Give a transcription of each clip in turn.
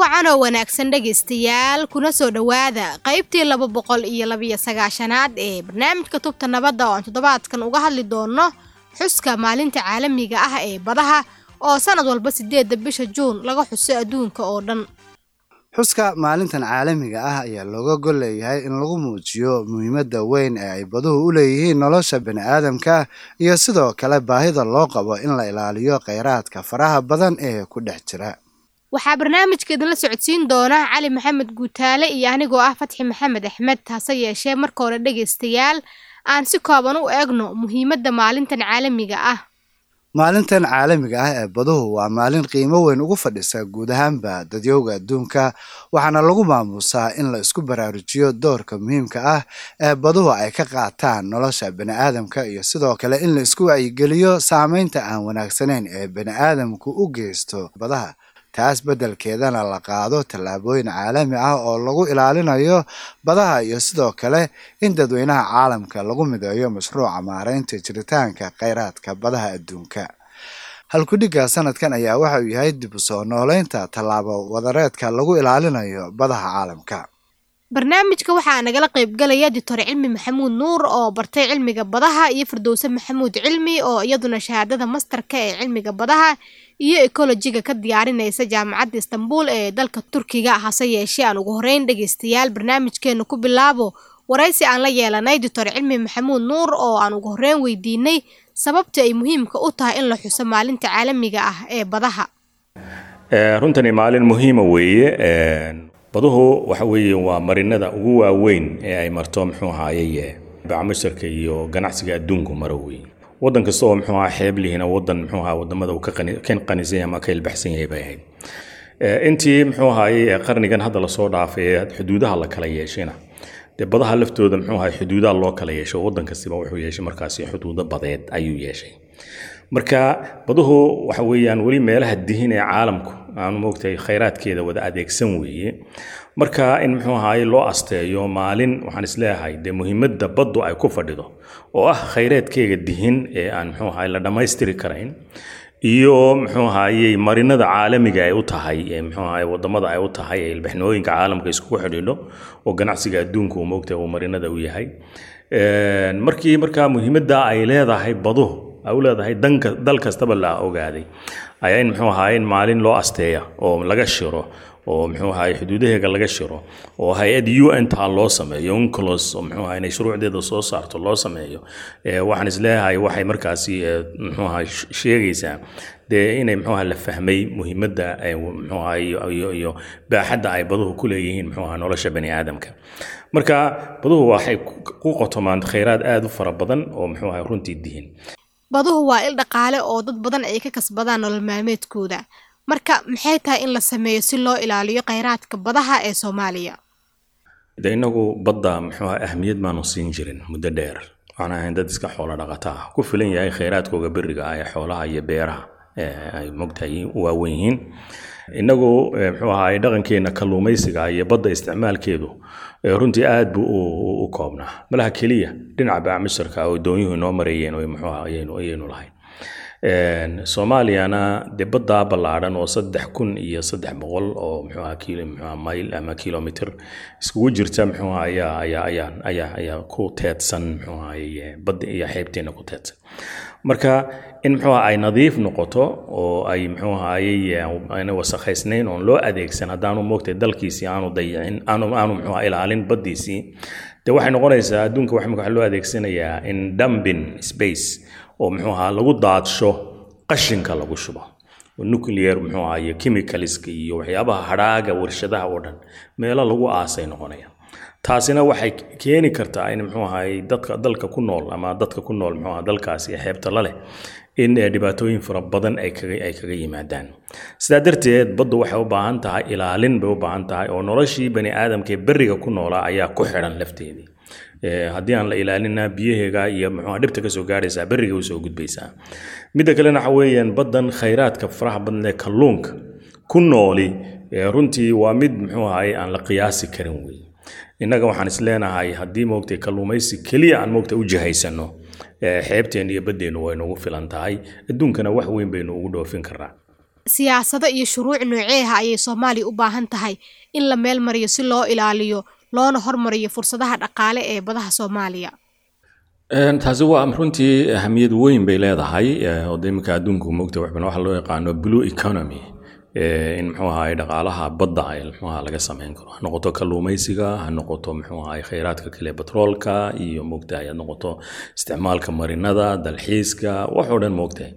wacan oo wanaagsan dhegaystayaal kuna soo dhowaada qaybtii laba boqol iyo labiyo sagaashanaad ee barnaamijka tubta nabadda oo aan toddobaadkan uga hadli doono xuska maalinta caalamiga ah ee badaha oo sanad walba sideedda bisha juun laga xuso adduunka oo dhan. Xuska maalintan caalamiga ah ayaa looga gol leeyahay in lagu muujiyo muhiimadda weyn ee ay baduhu u leeyihiin nolosha bani'aadamka iyo sidoo kale baahida loo qabo in la ilaaliyo kheyraadka faraha badan ee ku dhex jira waxaa barnaamijka idinla socodsiin doona cali maxamed guutaale iyo anigoo ah fatxi maxamed axmed hase yeeshee marka hore dhegaystayaal aan si kooban u eegno muhiimadda maalintan caalamiga ah. Maalintan caalamiga ah ee baduhu waa maalin qiimo weyn ugu fadhisa guud ahaanba dadyowga adduunka waxaana lagu maamuusaa in la isku baraarujiyo doorka muhiimka ah ee baduhu ay ka qaataan nolosha bani'aadamka iyo sidoo kale in la isku wacyigeliyo saameynta aan wanaagsanayn ee bani'aadamku u geysto badaha taas beddelkeedana la qaado tallaabooyin caalami ah oo lagu ilaalinayo badaha iyo sidoo kale in dadweynaha caalamka lagu mideeyo mashruuca maaraynta jiritaanka kheyraadka badaha adduunka. Halkudhigga sanadkan ayaa waxa uu yahay dib u soo nooleynta tallaabo wadareedka lagu ilaalinayo badaha caalamka barnaamijka waxaa nagala qaybgalaya doctor cilmi maxamuud nuur oo bartay cilmiga badaha iyo firdowse maxamuud cilmi oo iyaduna shahaadada mastarka ee cilmiga badaha iyo ekolojiga ka diyaarinaysa jaamacadda istanbul ee dalka turkiga hase yeeshee aan ugu horeyn dhegaystayaal barnaamijkeena ku bilaabo waraysi aan la yeelanay doctor cilmi maxamuud nuur oo aan ugu horeyn weydiinay sababta ay muhiimka u tahay in la xuso maalinta caalamiga ah ee badaha. Runtani maalin muhiima weeye baduhu waxa weeye waa marinada ugu waaweyn ee ay marto muxuu ahaaye bacmasharka iyo ganacsiga adduunku maro waddan kasta oo muxuu ahaa xeeb lihina waddan muxuu ahaa waddamada uu ka qanisan ama ka ilbaxsan yahay bay ahayd. Intii muxuu ahaaye qarnigan hadda la soo dhaafay xuduudaha la kala yeeshayna dee badaha laftooda muxuu ahaa xuduudaha loo kala yeesho waddan kastiba wuxuu yeeshay markaasi xuduudo badeed ayuu yeeshay. Marka baduhu waxa weeyaan weli meelaha dihin ee caalamku aanu khayraadkeeda wada adeegsan weeye. Marka in muxuu ahaaye loo asteeyo maalin waxaan is leeyahay dee muhiimadda baddu ay ku fadhido oo ah khayraadkeega dihin ee aan muxuu ahaye la dhammaystiri karayn iyo muxuu ahaaye marinada caalamiga ay u tahay ee muxuu ahaye waddamada ay u tahay ee ilbaxnooyinka caalamka iskugu xidhiidho oo ganacsiga adduunka uu moogtahay uu marinada u yahay. Markii markaa muhiimadda ay leedahay baduhu ay u leedahay danka dal kastaba la ogaaday ayaa in muxuu ahaye in maalin loo asteeya oo laga shiro oo muxuu ahaye xuduudaheega laga shiro oo hay'ad u n taa loo sameeyo unclos oo muxuu ahaye inay shuruucdeeda soo saarto loo sameeyo. Waxaan is leeyahay waxay markaasi muxuu ahaye sheegaysaa dee inay muxuu ahaye la fahmay muhiimadda muxuu ahaye iyo iyo baaxadda ay baduhu ku leeyihiin muxuu ahaye nolosha bani aadamka. Marka baduhu waxay ku qotomaan khayraad aada u fara badan oo muxuu ahaye runtii dihin baduhu waa il dhaqaale oo dad badan ay ka kasbadaan nolol maalmeedkooda. Marka maxay tahay in la sameeyo si loo ilaaliyo kheyraadka badaha ee soomaaliya? De inagu badda muxuu ahmiyad maanu siin jirin muddo dheer. Waxaan ahayn dad iska xoolo dhaqata ku filan yahay kheyraadkooga beriga ah ee xoolaha iyo beeraha ay mogtahay u waawen yihiin inagu muxuu ahaay dhaqankeenna kalluumaysiga iyo badda isticmaalkeedu runtii aad buu u koobnaa. Malaha keliya dhinaca baacmisharka oo doonyuhu inoo mareeyeen ayaynu lahayn. Soomaaliyana dee baddaa ballaadhan oo saddex kun iyo saddex boqol oo muxuu aha kilo muxuu mayl ama kilomitr iskugu jirta muxuu aha ayaa ayaa ayaa ayaa ayaa ku teedsan muxuu ahaye badda iyo xeebteena ku teedsan marka in muxuu aha ay nadiif noqoto oo ay muxuu ahaye ayna wasakhaysnayn oon loo adeegsan haddaanu moogtay dalkiisii aanu dayicin aanu aanu muxuu aha ilaalin baddiisii dee waxay noqonaysaa adduunka waxa loo adeegsanayaa in dumbin space oo muxuu ahaa lagu daadsho qashinka lagu shubo. Nuclear muxuu ahaye chemicalska iyo waxyaabaha hadhaaga warshadaha oo dhan meelo lagu aasay noqonaya taasina waxay keeni kartaa in muxuu ahaye dadka dalka ku nool ama dadka ku nool muxuu aha dalkaasi xeebta la leh in dhibaatooyin fara badan ay kaga yimaadaan. Sidaa darteed baddu waxay u baahan tahay ilaalin bay u baahan tahay oo noloshii bani aadamka ee beriga ku noolaa ayaa ku xidhan lafteedii. Haddii aan la ilaalina biyaheega iyo muxuu dhibta ka soo gaadhaysaa beriga u soo gudbaysaa. Midda kalena waxa weeyaan baddan khayraadka faraha badan ee kalluunka ku nooli runtii waa mid muxuu ahaye aan la qiyaasi karin wey innaga waxaan is leenahay haddii moogtay kalluumaysi keliya aan moogtay u jihaysano xeebteen iyo baddeennu way nagu filan tahay. Adduunkana wax weyn baynu ugu dhoofin karnaa. Siyaasado iyo shuruuc nooceeha ayay soomaaliya u baahan tahay in la meel mariyo si loo ilaaliyo loona hormariyo fursadaha dhaqaale ee badaha soomaaliya. Taasi waa runtii ahamiyad weyn bay leedahay oo de iminka adduunku moogta waxa loo yaqaano blue economy in muxuu ahaay dhaqaalaha badda ay muxuu ahaa laga samayn karo. Ha noqoto kalluumaysiga ha noqoto muxuu ahaay khayraadka kale batroolka iyo moogtahay ha noqoto isticmaalka marinada dalxiiska wax oo dhan moogtahay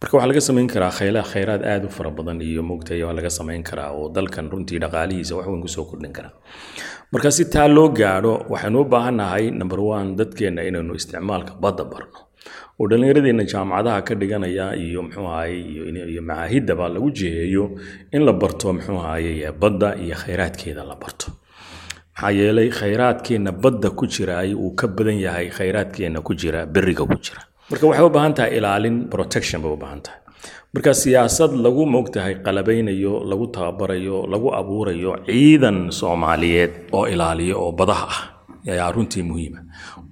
marka waxaa laga samayn karaa khayla khayraad aad u fara badan iyo moogtahay waa laga samayn karaa oo dalkan runtii dhaqaalihiisa wax weyn ku soo kordhin karaa. Marka si taa loo gaadho waxaynu u baahannahay number one dadkeenna inaynu isticmaalka badda barno oo dhallinyaradeenna jaamacadaha ka dhiganaya iyo muxuu ahaye lagu jiheeyo in la barto ahaye badda iyo khayraadkeeda la barto. Maxaa yeelay khayraadkeenna badda ku jiraay uu ka badan yahay khayraadkeenna ku jira beriga ku jira. Marka waxay u baahan tahay ilaalin protection bay u baahan tahay. Marka siyaasad lagu moogtahay qalabaynayo lagu tababarayo lagu abuurayo ciidan soomaaliyeed oo ilaaliya oo badaha ah ayaa runtii muhiima.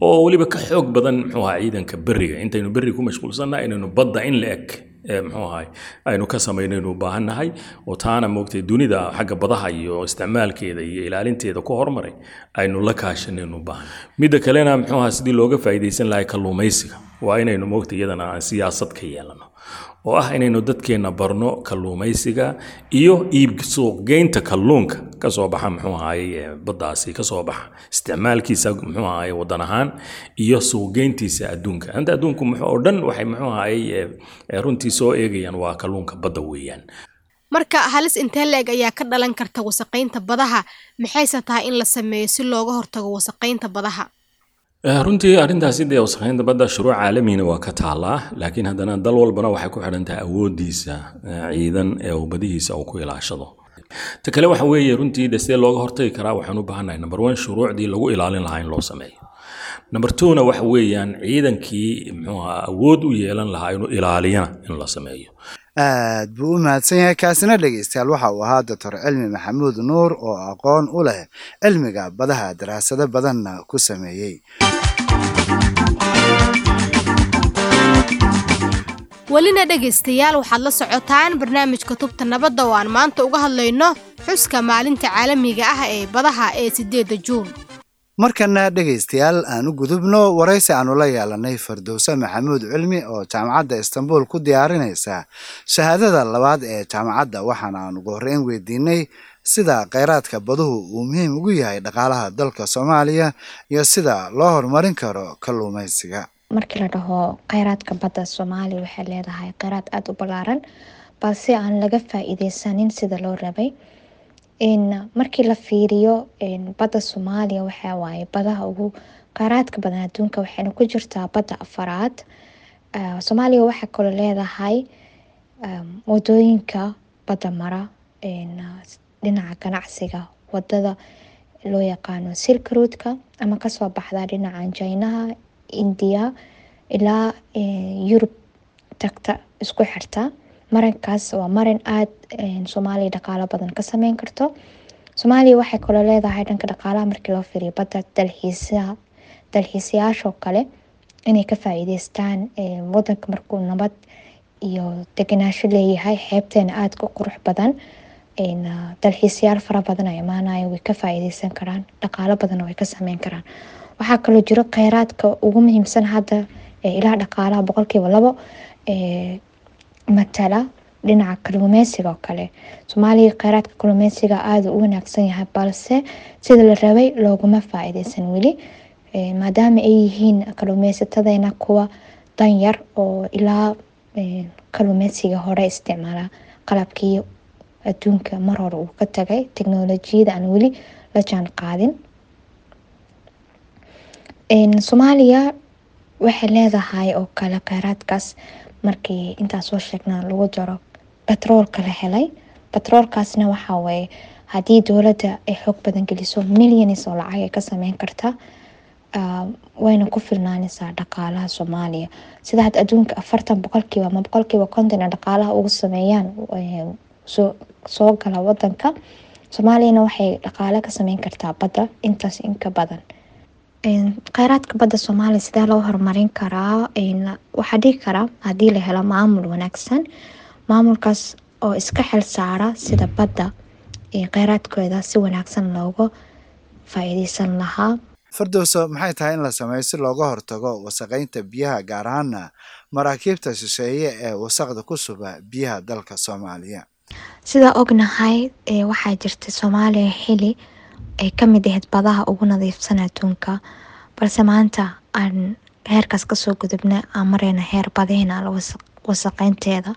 Oo weliba ka xoog badan muxuu ahaa ciidanka beriga intaynu berri ku mashquulsannaha inaynu badda in la eg muxuu ahay aynu ka samaynaynu u baahannahay oo taana moogtay dunida xagga badaha iyo isticmaalkeeda iyo ilaalinteeda ku hormaray aynu la kaashanaynu u baahan midda kalena muxuu ahaa sidii looga faa'iidaysan lahay kalluumaysiga. Waa inaynu moogtay iyadana aan siyaasad ka yeelano oo ah inaynu dadkeenna barno kalluumaysiga iyo iib suuqgeynta kalluunka. Kasoo baxa muxuu ahaye baddaasi ka soo baxa. Isticmaalkiisa muxuu ahaye wadan ahaan iyo suuqgeyntiisa adduunka. Anta adduunku muxuu oo dhan waxay muxuu ahaye runtii soo eegayaan waa kalluunka badda weeyaan. Marka halis intee la-eg ayaa ka dhalan karta wasaqaynta badaha? Maxayse tahay in la sameeyo si looga hortago wasaqaynta badaha runtii arrintaasi dee wasakhaynta badda shuruuc caalamiina waa ka taallaa laakiin haddana dal walbana waxay ku xidhan tahay awooddiisa ciidan ee uu badihiisa uu ku ilaashado. Ta kale waxa weeye runtii de sidee looga hortagi karaa waxaan u baahannahay number one shuruucdii lagu ilaalin lahaa in loo sameeyo. Number twona waxa weeyaan ciidankii muxuu ahaa awood u yeelan lahaa inuu ilaaliyana in la sameeyo. Aad buu u mahadsan yahay kaasina dhegeystayaal waxa uu ahaa doctor cilmi maxamuud nuur oo aqoon u leh cilmiga badaha daraasado badanna ku sameeyey welina dhegaystayaal waxaad la socotaan barnaamijka tubta nabadda oo aan maanta uga hadlayno xuska maalinta caalamiga ah ee badaha ee sideedda juun. Markana dhegaystayaal aan u gudubno waraysi aanu la yeelanay fardowse maxamuud cilmi oo jaamacadda istanbul ku diyaarinaysa shahaadada labaad ee jaamacadda waxaana aan ugu horreyn weydiinay sida kheyraadka baduhu uu muhiim ugu yahay dhaqaalaha dalka soomaaliya iyo sida loo horumarin karo kalluumaysiga markii la dhaho kheyraadka badda soomaaliya waxay leedahay kheyraad aada u ballaaran balse aan laga faa-iideysanin sida loo rabay. Markii la fiiriyo badda soomaaliya waxaa badaha ugu kheyraadka badan adduunka waxayna ku jirtaa badda afaraad. Soomaaliya waxaa kaloo leedahay waddooyinka badda mara dhinaca ganacsiga waddada loo yaqaano silkroodka ama ka soo baxda dhinaca jinaha indiya ilaa yurub tagta isku xirta. Marinkaas waa marin aada soomaaliya dhaqaalo badan ka sameyn karto. Soomaaliya waxay kaloo leedahay dhanka dhaqaalaha markii loo firiyo badda dalxiisa dalxiisayaashoo kale inay ka faa-iideystaan wadanka markuu nabad iyo deganaasho leeyahay xeebteena aada ku qurux badan. Dalxiisayaal fara badan ay imaanayo way ka faa-iideysan karaan dhaqaalo badanna way ka sameyn karaan waxaa kaloo jiro kheyraadka ugu muhiimsan hadda ilaha dhaqaalaha boqolkiiba labo matala dhinaca kalluumeysiga oo kale. Soomaaliya kheyraadka kalluumeysiga aada u wanaagsan yahay balse sida la rabay looguma faa-iideysan weli maadaama ay yihiin kalluumeysatadeena kuwa danyar oo ilaa kalluumeysiga hore isticmaala. Qalabkii adduunka mar hore uu ka tagay teknolojiyada aan weli la jaan qaadin soomaaliya waxay leedahay oo kale kheyraadkaas markii intaas soo sheegna lagu daro batroolka la helay. Batroolkaasna waxaa waye haddii dowladda ay xoog badan geliso milyanis oo lacag ay ka sameyn karta wayna ku filnaanaysaa dhaqaalaha soomaaliya. Sida had adduunka afartan boqolkiiba ama boqolkiiba konton ee dhaqaalaha ugu sameeyaan soo gala wadanka soomaaliyana waxay dhaqaale ka sameyn kartaa badda intaas inka badan kheyraadka badda soomaaliya sidee loo horumarin karaa waxaa dhigi karaa haddii la helo maamul wanaagsan maamulkaas oo iska xil saara sida badda kheyraadkooda si wanaagsan looga faa-iideysan lahaa. Firdowso maxay tahay in la sameeyo si looga hortago wasaqeynta biyaha gaar ahaana maraakiibta shisheeye ee wasaqda ku suba biyaha dalka soomaaliya? Sidaa ognahay waxaa jirta soomaaliya xili ay ka mid ahayd badaha ugu nadiifsan adduunka. Balse maanta aan heerkaas ka soo gudubna aan mareyna heer badihina wasaqeynteeda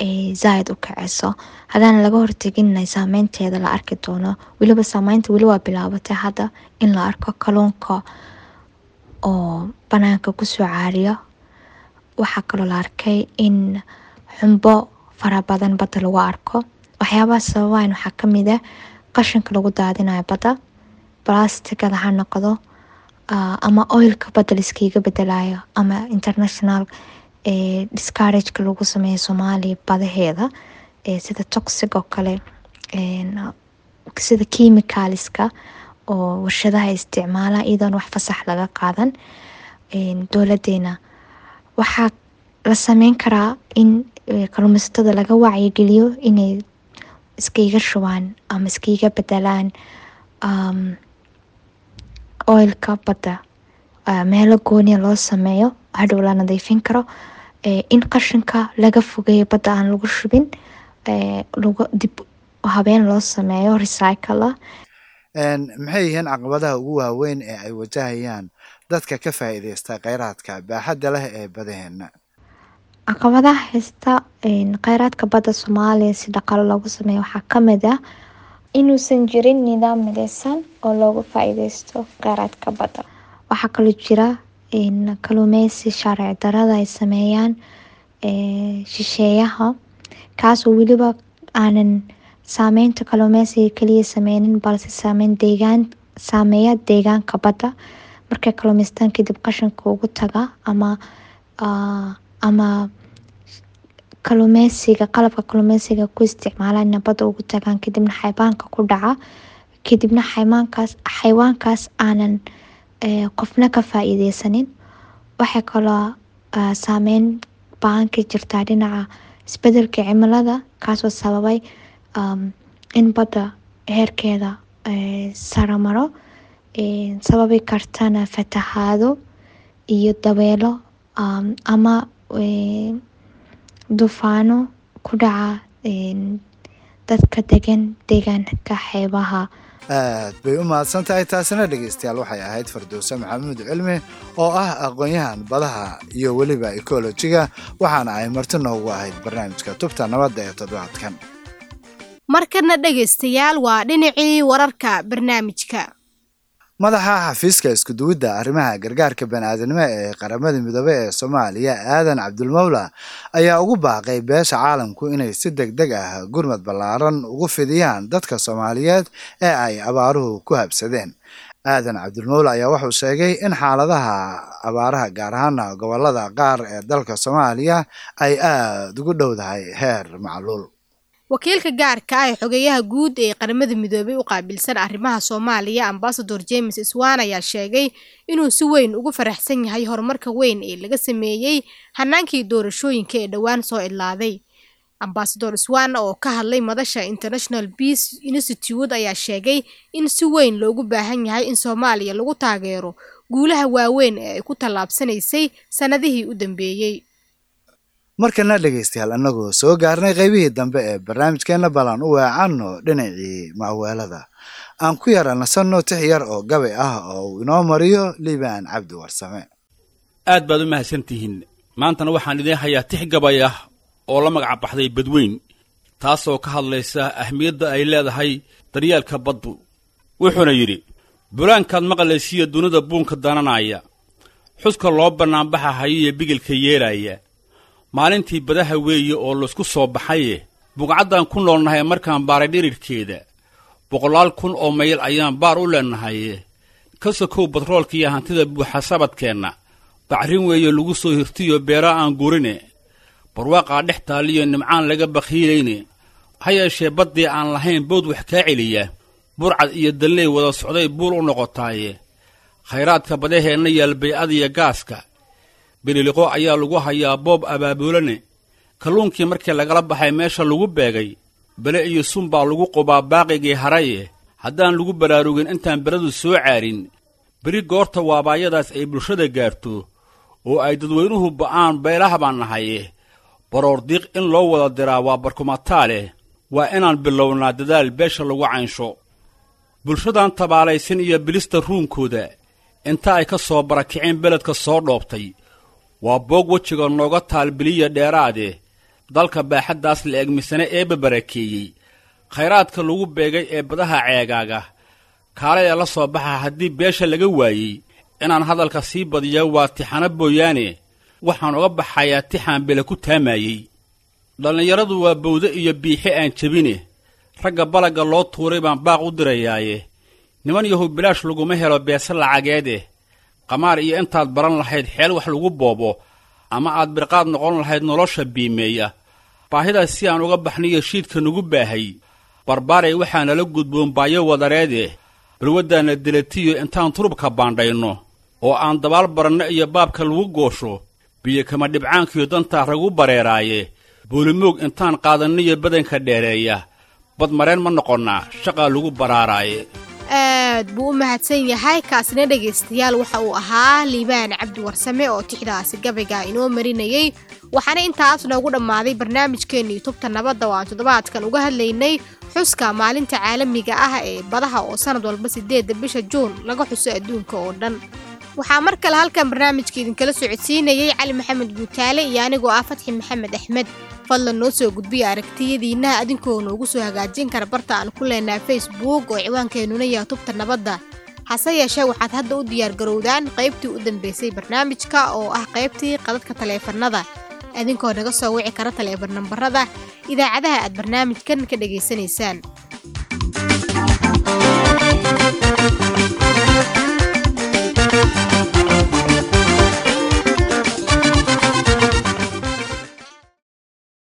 ay zaaid u kaceyso haddaana laga horteginay saameynteeda la arki doono. Weliba saameynta weli waa bilaabatay hadda in la arko kaluunka oo banaanka ku soo caariyo. Waxaa kaloo la arkay in xumbo fara badan badda lagu arko. Waxyaabaha sababahan waxaa ka mid ah qashinka lagu daadinayo badda balastigada ha noqdo ama oilka badda laiskiiga bedelayo ama international discourageka lagu sameeyo soomaaliya badaheeda sida toxic oo kale sida chemicalska oo warshadaha isticmaala iyadoon wax fasax laga qaadan dowladeena. Waxaa la sameyn karaa in kalluumeysatada laga wacyigeliyo inay iskaiga shubaan ama iskaiga bedelaan oilka badda meelo gooniya loo sameeyo hadhow la nadiifin karo in qashinka laga fogeeyo badda aan lagu shubin dib habeen loo sameeyo recycle maxay yihiin caqabadaha ugu waaweyn ee ay wajahayaan dadka ka faa-iideysta kheyraadka baaxadda leh ee badaheena caqabadaha haysta kheyraadka badda soomaaliya si dhaqalo loogu sameeyo waxaa ka mid ah inuusan jirin nidaam mideysan oo looga faa-iideysto kheyraadka badda. Waxaa kaloo jira kaluumeysi sharci darada ay sameeyaan shisheeyaha kaasoo weliba aanan saameynta kaluumeysiga kaliya sameynin balse saameeya deegaanka badda. Markay kaluumeystaan kadib qashinka ugu taga ama ama kaluumeysiga qalabka kaluumeysiga ku isticmaalaan ina badda ugu tagaan kadibna xayabaanka ku dhaca kadibna xayawaankaas aanan qofna ka faa-iideysanin waxay kaloo saameyn baan ka jirtaa dhinaca isbeddelka cimilada kaasoo sababay in badda heerkeeda saramaro sababi kartana fatahaado iyo dabeelo ama dufaano ku dhaca dadka degan deegaanka xeebaha. Aad bay u mahadsan tahay taasina dhegeystayaal waxay ahayd firdowse maxamuud cilmi oo ah aqoon-yahan badaha iyo weliba ekolojiga waxaana ay marti noogu ahayd barnaamijka tubta nabadda ee toddobaadkan. Markana dhegaystayaal waa dhinacii wararka barnaamijka madaxa xafiiska iskuduwidda arrimaha gargaarka baniaadanimo ee qaramada midoobe ee soomaaliya aadan cabdulmawla ayaa ugu baaqay beesha caalamku inay si deg deg ah gurmad ballaaran ugu fidiyaan dadka soomaaliyeed ee ay abaaruhu ku habsadeen. Aadan cabdulmawla ayaa wuxuu sheegay in xaaladaha abaaraha gaar ahaana gobollada qaar ee dalka soomaaliya ay aada ugu dhowdahay heer macluul wakiilka gaarka ah ee xogeeyaha guud ee qaramada midoobay u qaabilsan arrimaha soomaaliya ambasador james swan ayaa sheegay inuu si weyn ugu faraxsan yahay horumarka weyn ee laga sameeyey hanaankii doorashooyinka ee dhowaan soo idlaaday ambasador swan oo ka hadlay madasha international peace institute ayaa sheegay in si weyn loogu baahan yahay in soomaaliya lagu taageero guulaha waaweyn ee ay ku tallaabsanaysay sannadihii u dambeeyey markana dhegaystayaal annagoo soo gaarnay qaybihii dambe ee barnaamijkeenna balan u weecanno dhinacii maaweelada aan ku yara nasanno tix yar oo gabay ah oo uu inoo mariyo liibaan cabdi warsame. Aad baad u mahadsantihiin. Maantana waxaan idiin hayaa tix gabay ah oo la magac baxday badweyn taasoo ka hadlaysa ahmiyadda ay leedahay daryeelka baddu. Wuxuuna yidhi bulaankaad maqlaysiiyo dunida buunka dananaya xuska loo bannaanbaxa hayiyo bigilka yeelaya maalintii badaha weeye oo laysku soo baxaye bugcaddan ku noolnahay markaan baaray dhirirhkeeda boqolaal kun oo mayl ayaan baar u leennahaye ka sokow batroolkiiyo hantida buuxa sabadkeenna bacrin weeye lagu soo hirtiyo beera aan gurine. Barwaaqaa dhex taaliyo nimcaan laga bakhiilayne. Ha yeeshee baddii aan lahayn bood wax kaa celiya burcad iyo dalney wada socday buul u noqotaaye. Khayraadka badaheenna yaal baycadiyo gaaska bililiqo ayaa lagu hayaa boob abaabuulane. Kalluunkii markii lagala baxay meesha lagu beegay bele iyo sun baa lagu qubaa baaqigii haraye. Haddaan lagu baraarugin intaan beradu soo caarin beri goorta waabaayadaas ay bulshada gaarto oo ay dadweynuhu ba'aan beelaha baan nahaye. Baroordiiq in loo wada diraa waa barkumataa leh waa inaan bilownaa dadaal beesha lagu caynsho bulshadan tabaalaysan iyo bilista ruunkooda. Inta ay ka soo barakiceen beledka soo dhoobtay waa boog wejiga nooga taal biliya dheeraade. Dalka baaxaddaas la egmisane eebba barakeeyey khayraadka lagu beegay ee badaha ceegaaga. Kaalaya la soo baxa haddii beesha laga waayey. Inaan hadalka sii badiya waa tixano booyaane. Waxaan uga baxayaa tixaan bele ku taamayey dhallinyaradu waa bawde iyo biixi aan jebine. Ragga balagga loo tuuray baan baaq u dirayaaye. Niman yahow bilaash laguma helo beese lacageede qamaar iyo intaad baran lahayd xeel wax lagu boobo ama aad birqaad noqon lahayd nolosha biimeeya. Baahidaas si aan uga baxniyo shiidka nagu baahay. Barbaaray waxaa nala gudboon baayo wadareede balwaddaanna delatiyo intaan turubka baandhayno oo aan dabaal baranno iyo baabka lagu goosho. Biyo kama dhibcaankiyo dantaa ragu bareeraaye. Boolimoog intaan qaadanniyo badanka dheereeya. Badmareen ma noqonnaa shaqaa lagu baraaraaye aad buu u mahadsan yahay. Kaasina dhegaystayaal waxa uu ahaa liibaan cabdi warsame oo tixdaasi gabayga inoo marinayey waxaana intaas noogu dhammaaday barnaamijkeenii tubta nabadda oo aan toddobaadkan uga hadlaynay xuska maalinta caalamiga ah ee badaha oo sanad walba sideedda bisha juun laga xuso adduunka oo dhan waxaa mar kale halkan barnaamijka idinkala socodsiinayey cali maxamed guutaale iyo anigoo ah fatxi maxamed axmed. Fadlan noo soo gudbiya aragtiyadiinna adinkoo noogu soo hagaajin kara barta aan ku leenahay facebook oo ciwaankeenuna yaha tubta nabadda. Hase yeeshee waxaad hadda u diyaargarowdaan qaybtii u dambeysay barnaamijka oo ah qaybtii qadadka taleefannada. Adinkoo naga soo wici kara taleefan nambarada idaacadaha aad barnaamijkan ka dhegaysanaysaan